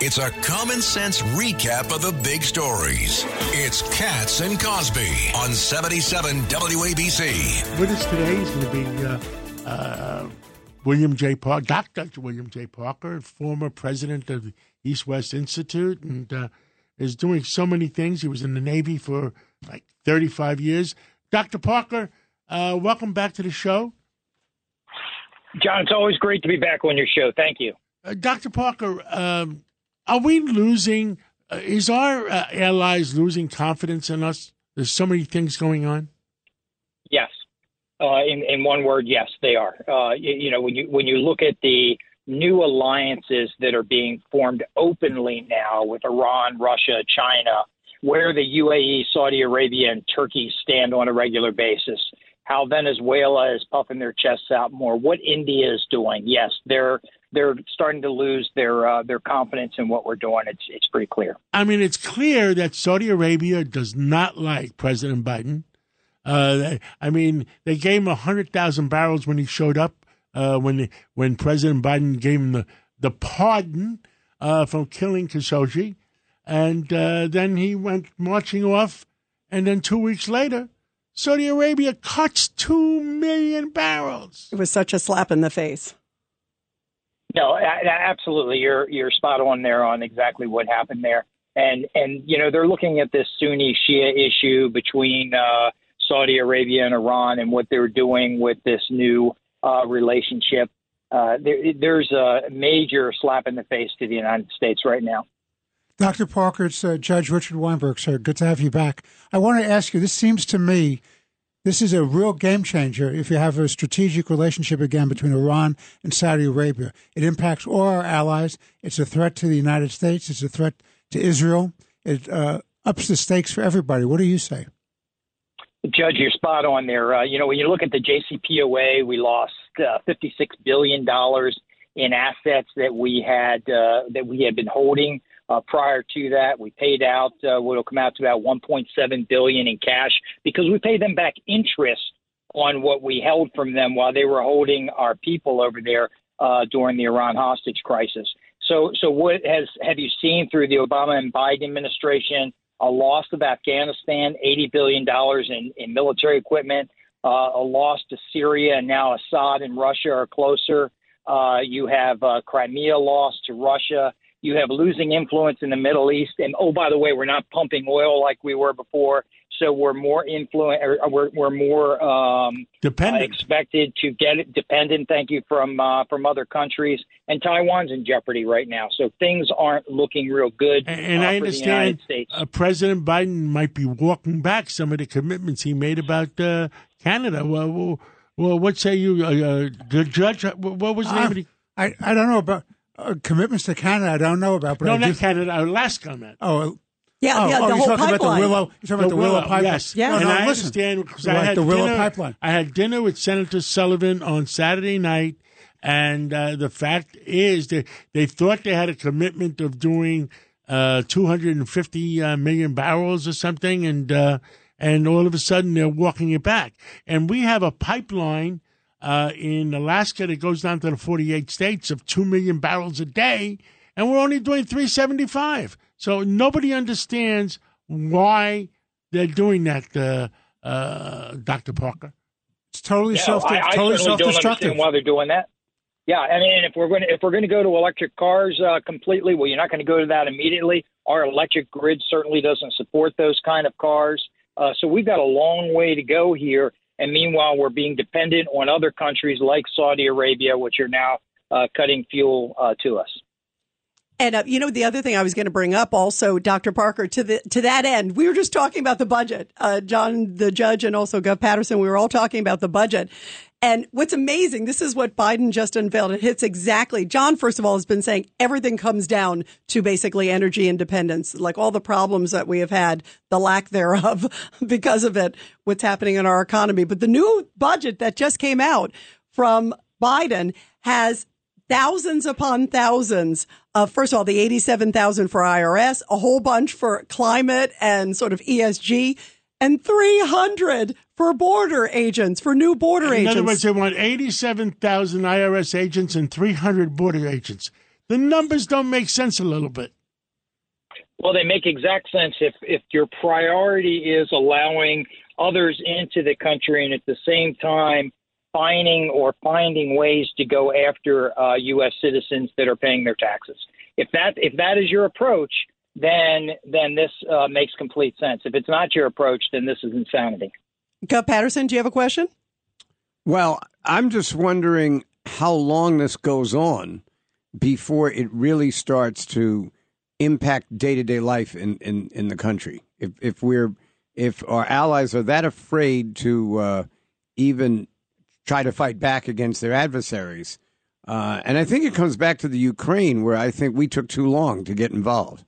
It's a common sense recap of the big stories. It's Cats and Cosby on 77 WABC. With us today is going to be uh, uh, William J. Parker, Dr. William J. Parker, former president of the East West Institute, and uh, is doing so many things. He was in the Navy for like 35 years. Dr. Parker, uh, welcome back to the show. John, it's always great to be back on your show. Thank you. Uh, Dr. Parker, um, are we losing? Uh, is our uh, allies losing confidence in us? There's so many things going on. Yes, uh, in in one word, yes, they are. Uh, you, you know, when you when you look at the new alliances that are being formed openly now with Iran, Russia, China, where the UAE, Saudi Arabia, and Turkey stand on a regular basis. How Venezuela is puffing their chests out more. What India is doing. Yes, they're they're starting to lose their uh, their confidence in what we're doing. It's it's pretty clear. I mean, it's clear that Saudi Arabia does not like President Biden. Uh, I mean, they gave him hundred thousand barrels when he showed up. Uh, when when President Biden gave him the the pardon uh, from killing Khashoggi, and uh, then he went marching off, and then two weeks later, Saudi Arabia cuts two million barrels. It was such a slap in the face. No, absolutely. You're you're spot on there on exactly what happened there. And and you know they're looking at this Sunni Shia issue between uh, Saudi Arabia and Iran and what they're doing with this new uh, relationship. Uh, there, there's a major slap in the face to the United States right now. Dr. Parker, it's uh, Judge Richard Weinberg, sir. Good to have you back. I want to ask you. This seems to me this is a real game changer if you have a strategic relationship again between Iran and Saudi Arabia. It impacts all our allies. It's a threat to the United States. It's a threat to Israel. It uh, ups the stakes for everybody. What do you say? Judge, you're spot on there. Uh, you know, when you look at the JCPOA, we lost uh, $56 billion in assets that we had uh, that we had been holding. Uh, prior to that, we paid out uh, what will come out to about 1.7 billion in cash because we paid them back interest on what we held from them while they were holding our people over there uh, during the Iran hostage crisis. So, so what has have you seen through the Obama and Biden administration? A loss of Afghanistan, 80 billion dollars in, in military equipment. Uh, a loss to Syria, and now Assad and Russia are closer. Uh, you have uh, Crimea lost to Russia. You have losing influence in the Middle East, and oh, by the way, we're not pumping oil like we were before, so we're more influent. We're we're more um, dependent. Uh, expected to get it dependent. Thank you from uh, from other countries, and Taiwan's in jeopardy right now. So things aren't looking real good. And, and uh, I understand uh, President Biden might be walking back some of the commitments he made about uh, Canada. Well, well, well, what say you, uh, the judge? What was the name of the? I, I don't know about uh, commitments to Canada, I don't know about. But no, I not do, Canada, Alaska, man. Oh, yeah, oh, yeah, oh, the you're whole talking pipeline. about the Willow. You're talking about the Willow, pipeline. Yes, Yeah. and no, I listen. understand because Right, I had the Willow dinner, pipeline. I had dinner with Senator Sullivan on Saturday night, and uh, the fact is that they thought they had a commitment of doing uh, 250 uh, million barrels or something, and uh, and all of a sudden they're walking it back. And we have a pipeline uh, in Alaska that goes down to the 48 states of 2 million barrels a day, and we're only doing 375. So nobody understands why they're doing that, uh, uh, Dr. Parker. It's totally Yeah, self I, I totally self destructive. why they're doing that. Yeah, I mean, if we're going to if we're going to go to electric cars uh, completely, well, you're not going to go to that immediately. Our electric grid certainly doesn't support those kind of cars. Uh, so we've got a long way to go here. And meanwhile, we're being dependent on other countries like Saudi Arabia, which are now uh, cutting fuel uh, to us. And uh, you know the other thing I was going to bring up also, Dr. Parker, to the to that end, we were just talking about the budget. Uh, John, the judge, and also Gov Paterson, we were all talking about the budget. And what's amazing, this is what Biden just unveiled. It hits exactly. John, first of all, has been saying everything comes down to basically energy independence, like all the problems that we have had, the lack thereof because of it, what's happening in our economy. But the new budget that just came out from Biden has thousands upon thousands of, first of all, the 87,000 for IRS, a whole bunch for climate and sort of ESG, and 300 for border agents, for new border In agents. other words, they want 87,000 IRS agents and 300 border agents. the numbers don't make sense a little bit. Well, they make exact sense if if your priority is allowing others into the country and at the same time finding or finding ways to go after uh, U.S. citizens that are paying their taxes. If that if that is your approach, then then this uh, makes complete sense. If it's not your approach, then this is insanity. Gov Paterson, do you have a question? Well, I'm just wondering how long this goes on before it really starts to impact day to day life in, in, in the country. If if we're if our allies are that afraid to uh, even try to fight back against their adversaries, uh, and I think it comes back to the Ukraine, where I think we took too long to get involved.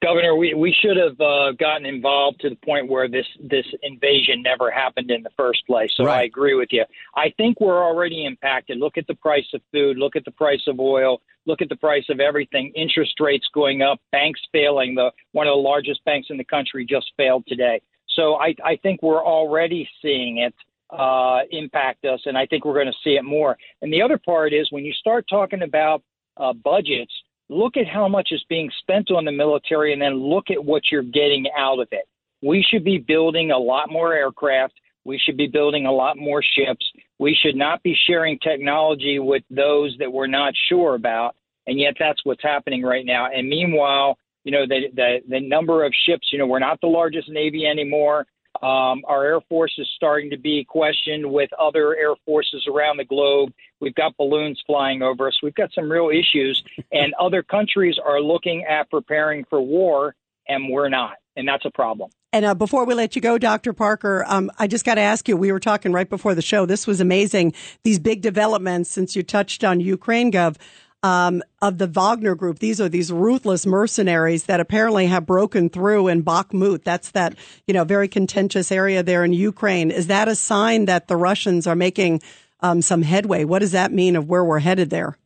Governor, we, we should have uh, gotten involved to the point where this this invasion never happened in the first place. So right. I agree with you. I think we're already impacted. Look at the price of food. Look at the price of oil. Look at the price of everything. Interest rates going up. Banks failing. The one of the largest banks in the country just failed today. So I, I think we're already seeing it uh, impact us, and I think we're going to see it more. And the other part is when you start talking about uh, budgets look at how much is being spent on the military and then look at what you're getting out of it. We should be building a lot more aircraft. We should be building a lot more ships. We should not be sharing technology with those that we're not sure about. And yet that's what's happening right now. And meanwhile, you know, the, the, the number of ships, you know, we're not the largest Navy anymore. Um, our Air Force is starting to be questioned with other air forces around the globe. We've got balloons flying over us. We've got some real issues, and other countries are looking at preparing for war, and we're not. And that's a problem. And uh, before we let you go, Dr. Parker, um, I just got to ask you. We were talking right before the show. This was amazing. These big developments since you touched on Ukraine, Gov um, of the Wagner group. These are these ruthless mercenaries that apparently have broken through in Bakhmut. That's that, you know, very contentious area there in Ukraine. Is that a sign that the Russians are making um, some headway? What does that mean of where we're headed there?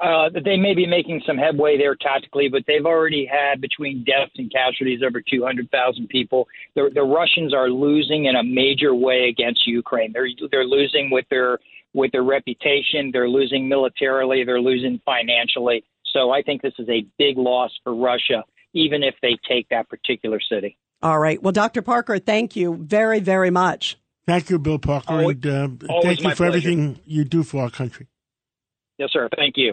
Uh, they may be making some headway there tactically, but they've already had between deaths and casualties over 200,000 people. The, the Russians are losing in a major way against Ukraine. They're they're losing with their with their reputation. They're losing militarily. They're losing financially. So I think this is a big loss for Russia, even if they take that particular city. All right. Well, Dr. Parker, thank you very, very much. Thank you, Bill Parker. Always, and uh, thank you for pleasure. everything you do for our country. Yes, sir. Thank you.